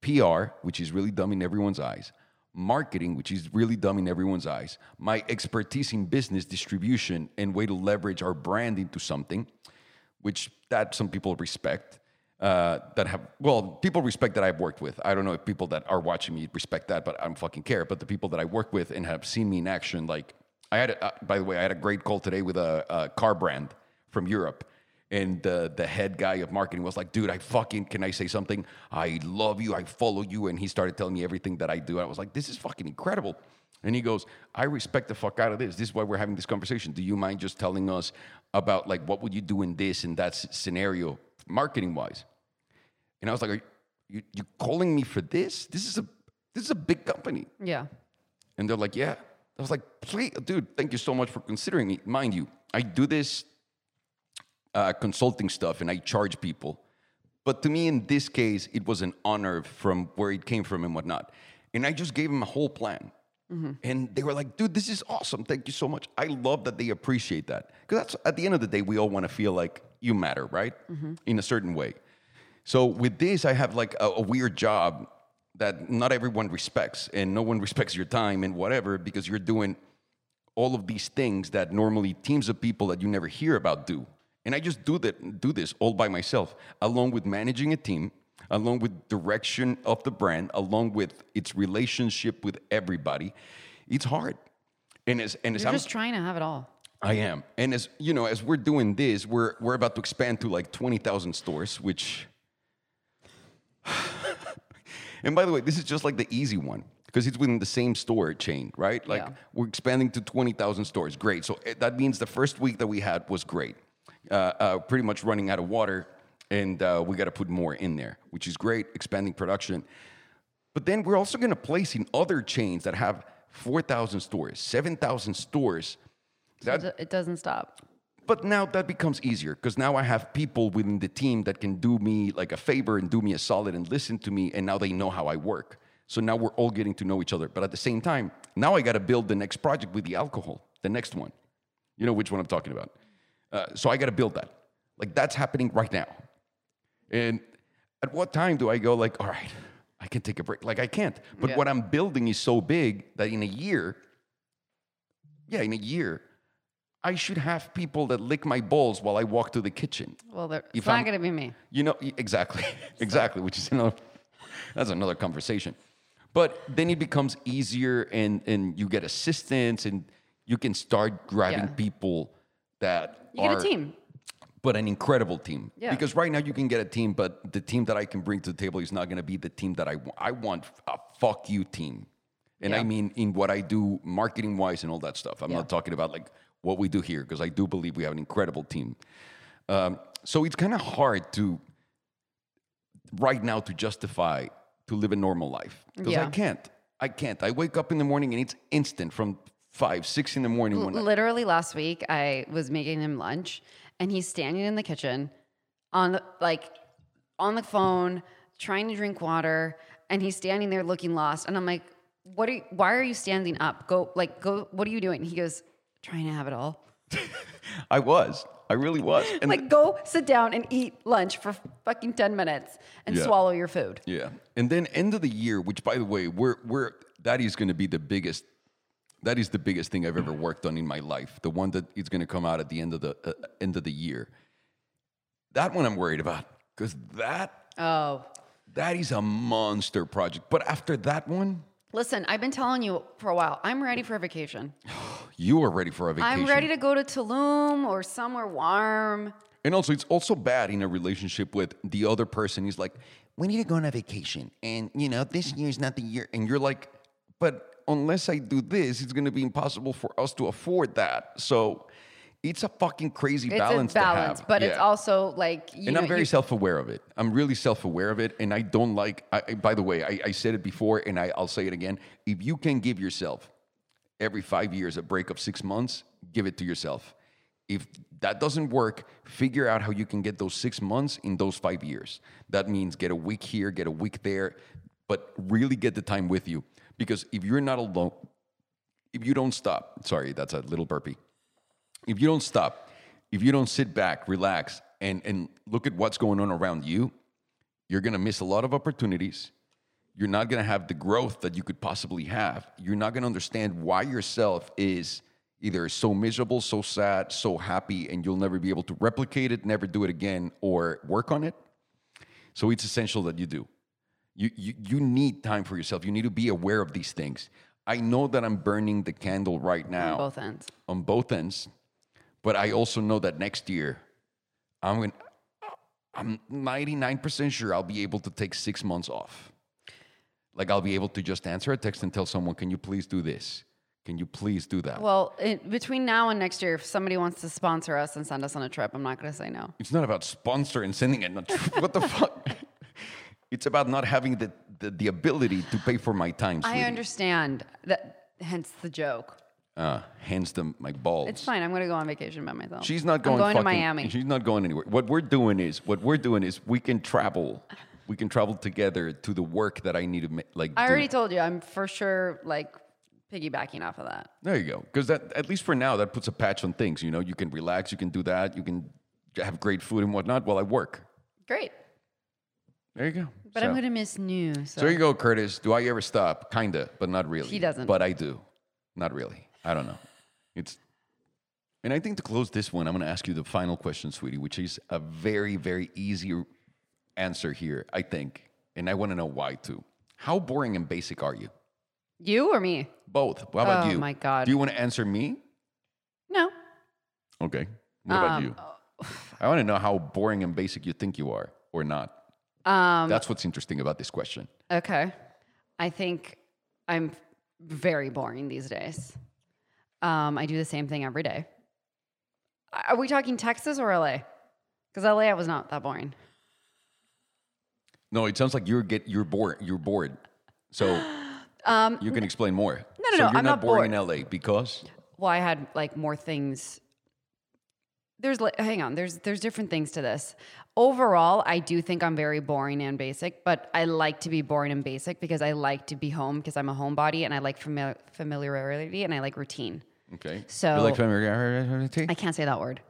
PR, which is really dumb in everyone's eyes, marketing, which is really dumb in everyone's eyes, my expertise in business distribution and way to leverage our brand into something, which that some people respect. Uh, that have well, people respect that I've worked with. I don't know if people that are watching me respect that, but I don't fucking care. But the people that I work with and have seen me in action, like I had, a, uh, by the way, I had a great call today with a, a car brand from Europe, and the the head guy of marketing was like, "Dude, I fucking can I say something? I love you. I follow you." And he started telling me everything that I do. I was like, "This is fucking incredible." And he goes, "I respect the fuck out of this. This is why we're having this conversation. Do you mind just telling us about like what would you do in this and that scenario, marketing wise?" And I was like, "Are you you calling me for this? This is a this is a big company." Yeah. And they're like, yeah. I was like, please, dude, thank you so much for considering me. Mind you, I do this uh, consulting stuff and I charge people. But to me, in this case, it was an honor from where it came from and whatnot. And I just gave them a whole plan. And they were like, dude, this is awesome. Thank you so much. I love that they appreciate that. Because that's at the end of the day, we all want to feel like you matter, right? In a certain way. So with this, I have like a, a weird job that not everyone respects, and no one respects your time and whatever because you're doing all of these things that normally teams of people that you never hear about do. And I just do that, do this all by myself, along with managing a team, along with direction of the brand, along with its relationship with everybody. It's hard. And as and as You're I'm just trying to have it all. I am. And as you know, as we're doing this, we're we're about to expand to like 20,000 stores, which And by the way, this is just like the easy one because it's within the same store chain, right? Like Yeah. we're expanding to 20,000 stores. Great. So eh, that means the first week that we had was great. Uh, uh, pretty much running out of water, and uh, we got to put more in there, which is great, expanding production. But then we're also going to place in other chains that have 4,000 stores, 7,000 stores. That, It- It doesn't stop. but now that becomes easier because now I have people within the team that can do me like a favor and do me a solid and listen to me, and now they know how I work. So now we're all getting to know each other. But at the same time, now I got to build the next project with the alcohol, the next one. You know which one I'm talking about. Uh, so I got to build that. Like that's happening right now. And at what time do I go like, all right, I can take a break? Like I can't. But Yeah. what I'm building is so big that in a year, yeah, in a year, I should have people that lick my balls while I walk to the kitchen. Well, there- If it's not I'm- going to be me. You know, exactly, exactly, which is another, that's another conversation. But then it becomes easier and, and you get assistance and you can start grabbing Yeah. people that You are, get a team. but an incredible team. Yeah. Because right now you can get a team, but the team that I can bring to the table is not going to be the team that I want. I want a fuck you team. And I mean in what I do marketing wise and all that stuff. I'm Yeah. not talking about like what we do here because I do believe we have an incredible team. Um, so it's kind of hard to right now to justify to live a normal life because I can't. I can't. I wake up in the morning and it's instant from five, six in the morning. Literally last week, I was making him lunch, and he's standing in the kitchen, on the like, on the phone, trying to drink water, and he's standing there looking lost. And I'm like, "What are? You, why are you standing up? Go, like, go. What are you doing?" He goes, "Trying to have it all." I was. I really was. And Like, go sit down and eat lunch for fucking ten minutes and Yeah. swallow your food. Yeah, and then end of the year, which by the way, we're we're that is going to be the biggest. That is the biggest thing I've ever worked on in my life. The one that is going to come out at the end of the uh, end of the year. That one I'm worried about because that Oh, that is a monster project. But after that one, listen, I've been telling you for a while. I'm ready for a vacation. you are ready for a vacation. I'm ready to go to Tulum or somewhere warm. And also, it's also bad in a relationship with the other person. He's like, "We need to go on a vacation, and you know, this year is not the year." And you're like, "But unless I do this, it's going to be impossible for us to afford that." So, it's a fucking crazy It's balance, a balance, but it's also like you and know, I'm very you- self-aware of it. I'm really self-aware of it, and I don't like. I, I- by the way, I, I said it before, and I, I'll say it again. If you can give yourself every five years a break of six months, give it to yourself. If that doesn't work, figure out how you can get those six months in those five years. That means get a week here, get a week there, but really get the time with you. Because if you're not alone, if you don't stop, sorry, that's a little burpee if you don't stop, if you don't sit back, relax, and, and look at what's going on around you, you're going to miss a lot of opportunities. You're not going to have the growth that you could possibly have. You're not going to understand why yourself is either so miserable, so sad, so happy, and you'll never be able to replicate it, never do it again, or work on it. So it's essential that you do. You, you, you need time for yourself. You need to be aware of these things. I know that I'm burning the candle right now On both ends. on both ends. But I also know that next year, I'm going. I'm 99% sure I'll be able to take six months off. Like I'll be able to just answer a text and tell someone, "Can you please do this? Can you please do that?" Well, it, between now and next year, if somebody wants to sponsor us and send us on a trip, I'm not going to say no. it's not about sponsor and sending it. What the fuck? It's about not having the, the, the ability to pay for my time. I understand that. Hence the joke. Uh, hence the my balls. It's fine. I'm going to go on vacation by myself. She's not going. I'm going to Miami. She's not going anywhere. What we're doing is what we're doing is we can travel. We can travel together to the work that I need to make. Like I do. already told you. I'm for sure like piggybacking off of that. There you go. Because that at least for now that puts a patch on things. You know, you can relax. You can do that. You can have great food and whatnot while I work. Great. There you go. But so, I'm going to miss new. So, so there you go, Curtis. Do I ever stop? Kinda, but not really. He doesn't. But I do. Not really. I don't know. It's. And I think to close this one, I'm going to ask you the final question, sweetie, which is a very, very easy answer here, I think. And I want to know why too. How boring and basic are you? you or me? Both. How about Oh, you? Oh, my God. Do you want to answer me? No. Okay. What about um, you? Oh. I want to know how boring and basic you think you are or not. Um, That's what's interesting about this question. Okay. I think I'm very boring these days. Um, I do the same thing every day. Are we talking Texas or LA? Because LA, I was not that boring. No, it sounds like you're get you're bored. You're bored. So um, you can explain more. No, no, so no, You're I'm not not boring in LA because Well, I had like more things. There's like, hang on. There's there's different things to this. Overall, I do think I'm very boring and basic, but I like to be boring and basic because I like to be home because I'm a homebody and I like famili- familiarity and I like routine. okay. So- you like familiarity. I can't say that word.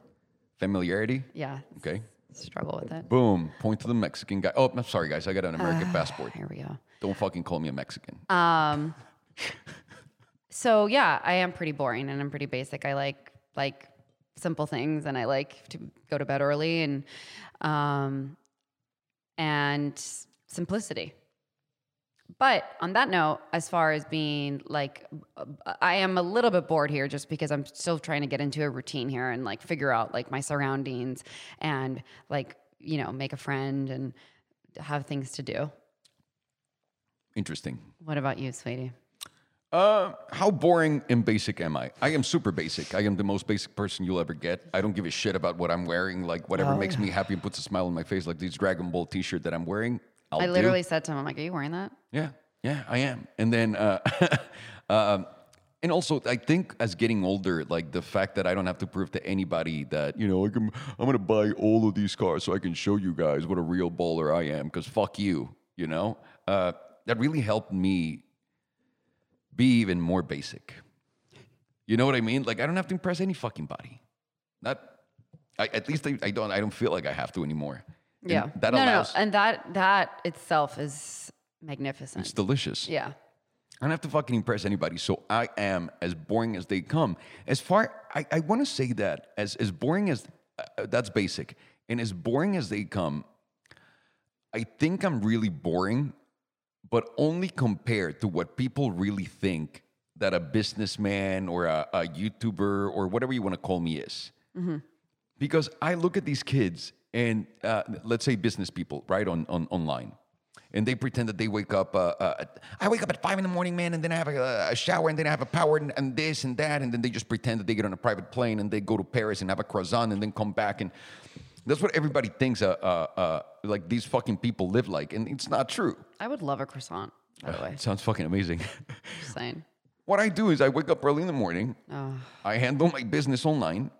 familiarity. Yeah, Okay. struggle with it. Boom. Point to the Mexican guy. Oh, I'm sorry, guys. I got an American passport. Here we go. Don't fucking call me a Mexican. um So yeah, I am pretty boring and I'm pretty basic. I like like simple things and I like to go to bed early and um and simplicity. But on that note, as far as being like, I am a little bit bored here just because I'm still trying to get into a routine here and like figure out like my surroundings and like, you know, make a friend and have things to do. Interesting. What about you, sweetie? Uh, how boring and basic am I? I am super basic. I am the most basic person you'll ever get. I don't give a shit about what I'm wearing. Like whatever Oh, makes me happy and puts a smile on my face, like this Dragon Ball T-shirt that I'm wearing. I'll I do. literally said to him, I'm like, are you wearing that? Yeah, yeah, I am. And then, uh, um, and also, I think as getting older, like the fact that I don't have to prove to anybody that you know, I can, I'm gonna buy all of these cars so I can show you guys what a real baller I am. Because fuck you, you know. Uh, that really helped me be even more basic. You know what I mean? Like I don't have to impress any fucking body. Not, I, at least I, I don't. I don't feel like I have to anymore. And Yeah. that no, allows. no. And that that itself is magnificent. It's delicious. yeah. I don't have to fucking impress anybody. So I am as boring as they come. As far, I, I want to say that as, as boring as, uh, that's basic. And as boring as they come, I think I'm really boring, but only compared to what people really think that a businessman or a, a YouTuber or whatever you want to call me is. Because I look at these kids and uh, let's say business people, right, on, on online. And they pretend that they wake up. Uh, uh, I wake up at five in the morning, man, and then I have a, a shower, and then I have a power, and, and this and that, and then they just pretend that they get on a private plane and they go to Paris and have a croissant, and then come back, and that's what everybody thinks. Uh, uh, uh, like these fucking people live like, and it's not true. I would love a croissant, by the way. It sounds fucking amazing. Just saying. what I do is I wake up early in the morning, Oh, I handle my business online,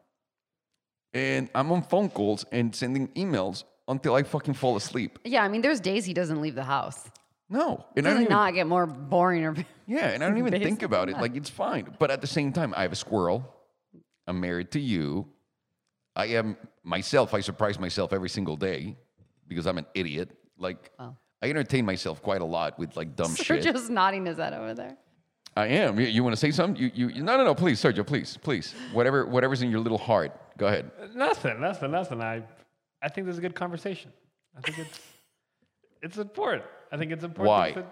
and I'm on phone calls and sending emails until I fucking fall asleep. yeah, I mean, there's days he doesn't leave the house. No, and I Does don't it even, not get more boring or yeah, and I don't even think Basically about it. Like it's fine, but at the same time, I have a squirrel. I'm married to you. I am myself. I surprise myself every single day because I'm an idiot. Like Wow. I entertain myself quite a lot with like dumb shit. just nodding his head over there? I am. You, you want to say something? You, you, you- no, no, no. Please, Sergio. Please, please. Whatever, whatever's in your little heart. Go ahead. Nothing, nothing, nothing. I, I think this is a good conversation. I think it's, it's important. I think it's important. Why? To,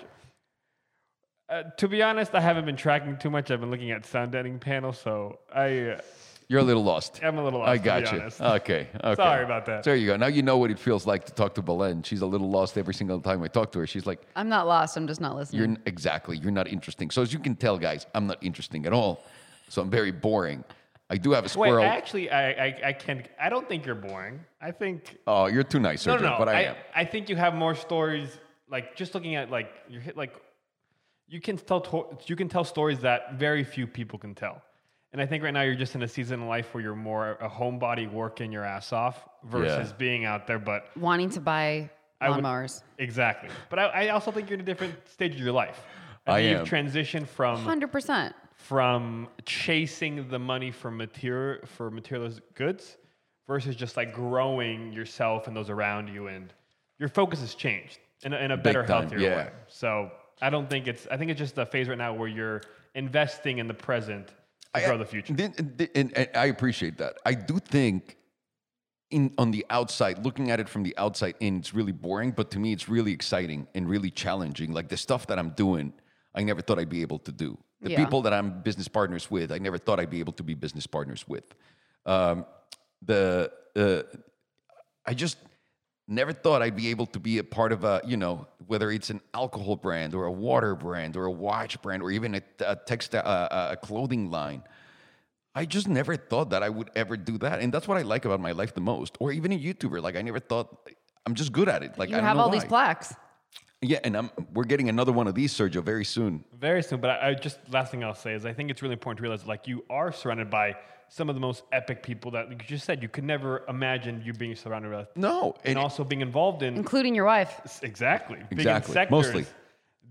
uh, to be honest, I haven't been tracking too much. I've been looking at sound editing panels, so I, uh, You're a little lost. I'm a little lost. I to got be you. honest. Okay. Okay. Sorry about that. There you go. Now you know what it feels like to talk to Belen. She's a little lost every single time I talk to her. She's like, I'm not lost. I'm just not listening. "You're exactly. You're not interesting." So as you can tell, guys, I'm not interesting at all. So I'm very boring. I do have a Wait, squirrel. actually, I, I, I can. I don't think you're boring. I think oh, you're too nice, no, Sergio. no, no. But I, I, am. I think you have more stories. Like just looking at like you hit like you can tell to- you can tell stories that very few people can tell. And I think right now you're just in a season in life where you're more a homebody working your ass off versus Yeah. being out there. But Wanting to buy I would- exactly. But I, I also think you're in a different stage of your life. I think am. You've transitioned from 100%. from chasing the money for material for materialist goods versus just like growing yourself and those around you and your focus has changed in a, in a better time, healthier yeah. way so i don't think it's i think it's just a phase right now where you're investing in the present to grow the future and- and I appreciate that. I do think in on the outside, looking at it from the outside in, it's really boring. But to me, it's really exciting and really challenging. Like the stuff that I'm doing, I never thought I'd be able to do. The Yeah. people that I'm business partners with, I never thought I'd be able to be business partners with. Um, the uh, I just never thought I'd be able to be a part of a, you know, whether it's an alcohol brand or a water brand or a watch brand or even a, a textile, uh, a clothing line. I just never thought that I would ever do that, and that's what I like about my life the most. Or even a YouTuber, like I never thought I'm just good at it. Like You I don't have know all these plaques. Yeah, and I'm we're getting another one of these, Sergio, very soon. Very soon, but I, I just last thing I'll say is I think it's really important to realize like you are surrounded by some of the most epic people that like you just said you could never imagine you being surrounded with, No, and and also being involved in including your wife. exactly being in Exactly, sectors mostly.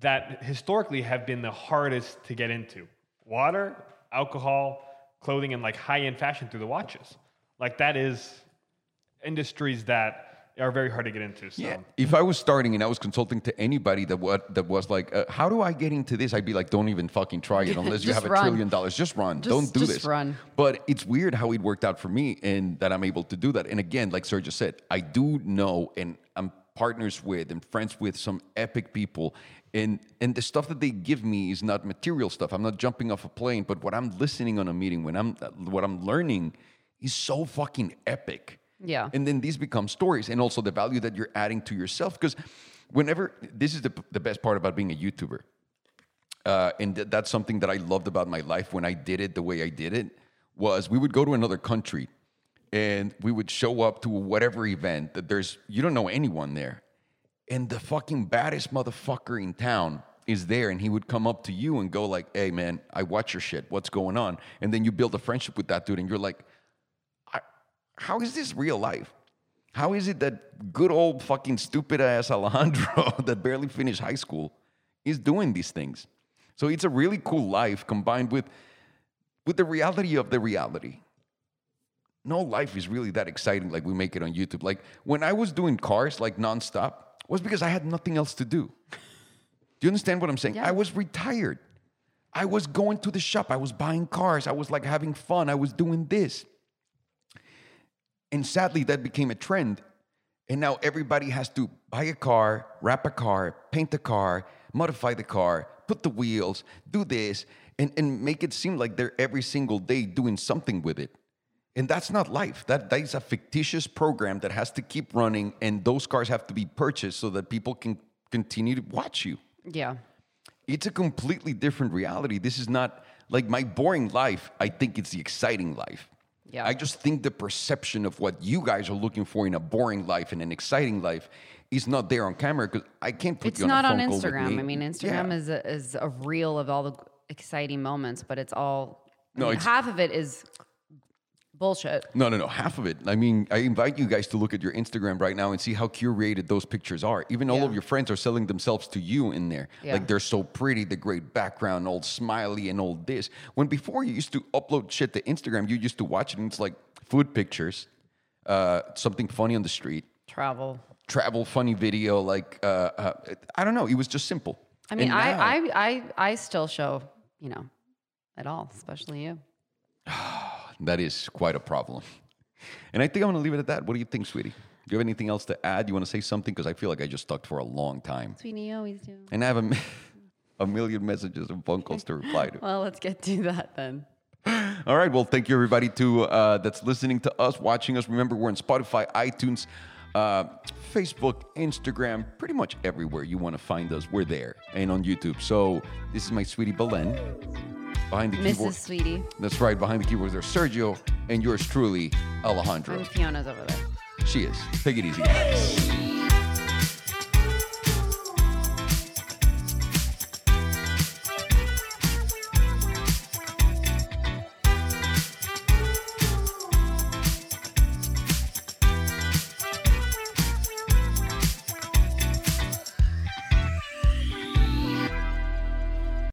that historically have been the hardest to get into: water, alcohol, clothing, and like high-end fashion through the watches. Like that is industries that are very hard to get into. So. Yeah. If I was starting and I was consulting to anybody that what that was like, uh, how do I get into this? I'd be like, don't even fucking try it unless you Just have a trillion dollars. Just run. Just- don't do this. just this. run. But it's weird how it worked out for me and that I'm able to do that. And again, like Sergio said, I do know and I'm partners with and friends with some epic people. And and the stuff that they give me is not material stuff. I'm not jumping off a plane, but what I'm listening on a meeting, when I'm what I'm learning is so fucking epic. Yeah. And then these become stories and also the value that you're adding to yourself. Because whenever, this is the, the best part about being a YouTuber. Uh, and th- that's something that I loved about my life when I did it the way I did it was we would go to another country and we would show up to whatever event that there's, you don't know anyone there. And the fucking baddest motherfucker in town is there and he would come up to you and go like, hey man, I watch your shit. What's going on? And then you build a friendship with that dude and you're like, how is this real life? How is it that good old fucking stupid ass Alejandro that barely finished high school is doing these things? So it's a really cool life combined with with the reality of the reality. No life is really that exciting like we make it on YouTube. Like when I was doing cars like nonstop was because I had nothing else to do. Do you understand what I'm saying? Yeah. I was retired. I was going to the shop. I was buying cars. I was like having fun. I was doing this. And sadly, that became a trend. And now everybody has to buy a car, wrap a car, paint the car, modify the car, put the wheels, do this, and, and make it seem like they're every single day doing something with it. And that's not life. That, that is a fictitious program that has to keep running, and those cars have to be purchased so that people can continue to watch you Yeah. it's a completely different reality. This is not like my boring life. I think it's the exciting life. Yeah. I just think the perception of what you guys are looking for in a boring life and an exciting life is not there on camera because I can't put It's you on not a on phone call with Instagram. me. I mean, Instagram Yeah. is a, is a reel of all the exciting moments, but it's all I mean, half of it is bullshit. No, no, no. Half of it. I mean, I invite you guys to look at your Instagram right now and see how curated those pictures are. Even all of your friends are selling themselves to you in there. Yeah. Like they're so pretty, the great background, all smiley and all this. When before you used to upload shit to Instagram, you used to watch it and it's like food pictures, uh, something funny on the street, Travel. travel funny video. Like uh, uh, I don't know. It was just simple. I mean, now- I, I I I still show, you know, at all, especially you. that is quite a problem. And I think I'm going to leave it at that. What do you think, sweetie? Do you have anything else to add? You want to say something? Because I feel like I just talked for a long time. Sweetie, you always do. And I have a, a million messages and phone calls to reply to. Well, let's get to that then. All right. Well, thank you, everybody, to uh, that's listening to us, watching us. Remember, we're on Spotify, iTunes, uh, Facebook, Instagram, pretty much everywhere you want to find us. We're there. And on YouTube. So this is my sweetie Belen. Behind the keyboard. Mrs. Sweetie. That's right. Behind the keyboard, there's Sergio. And yours truly, Alejandro. And Fiona's over there. She is. Take it easy, guys.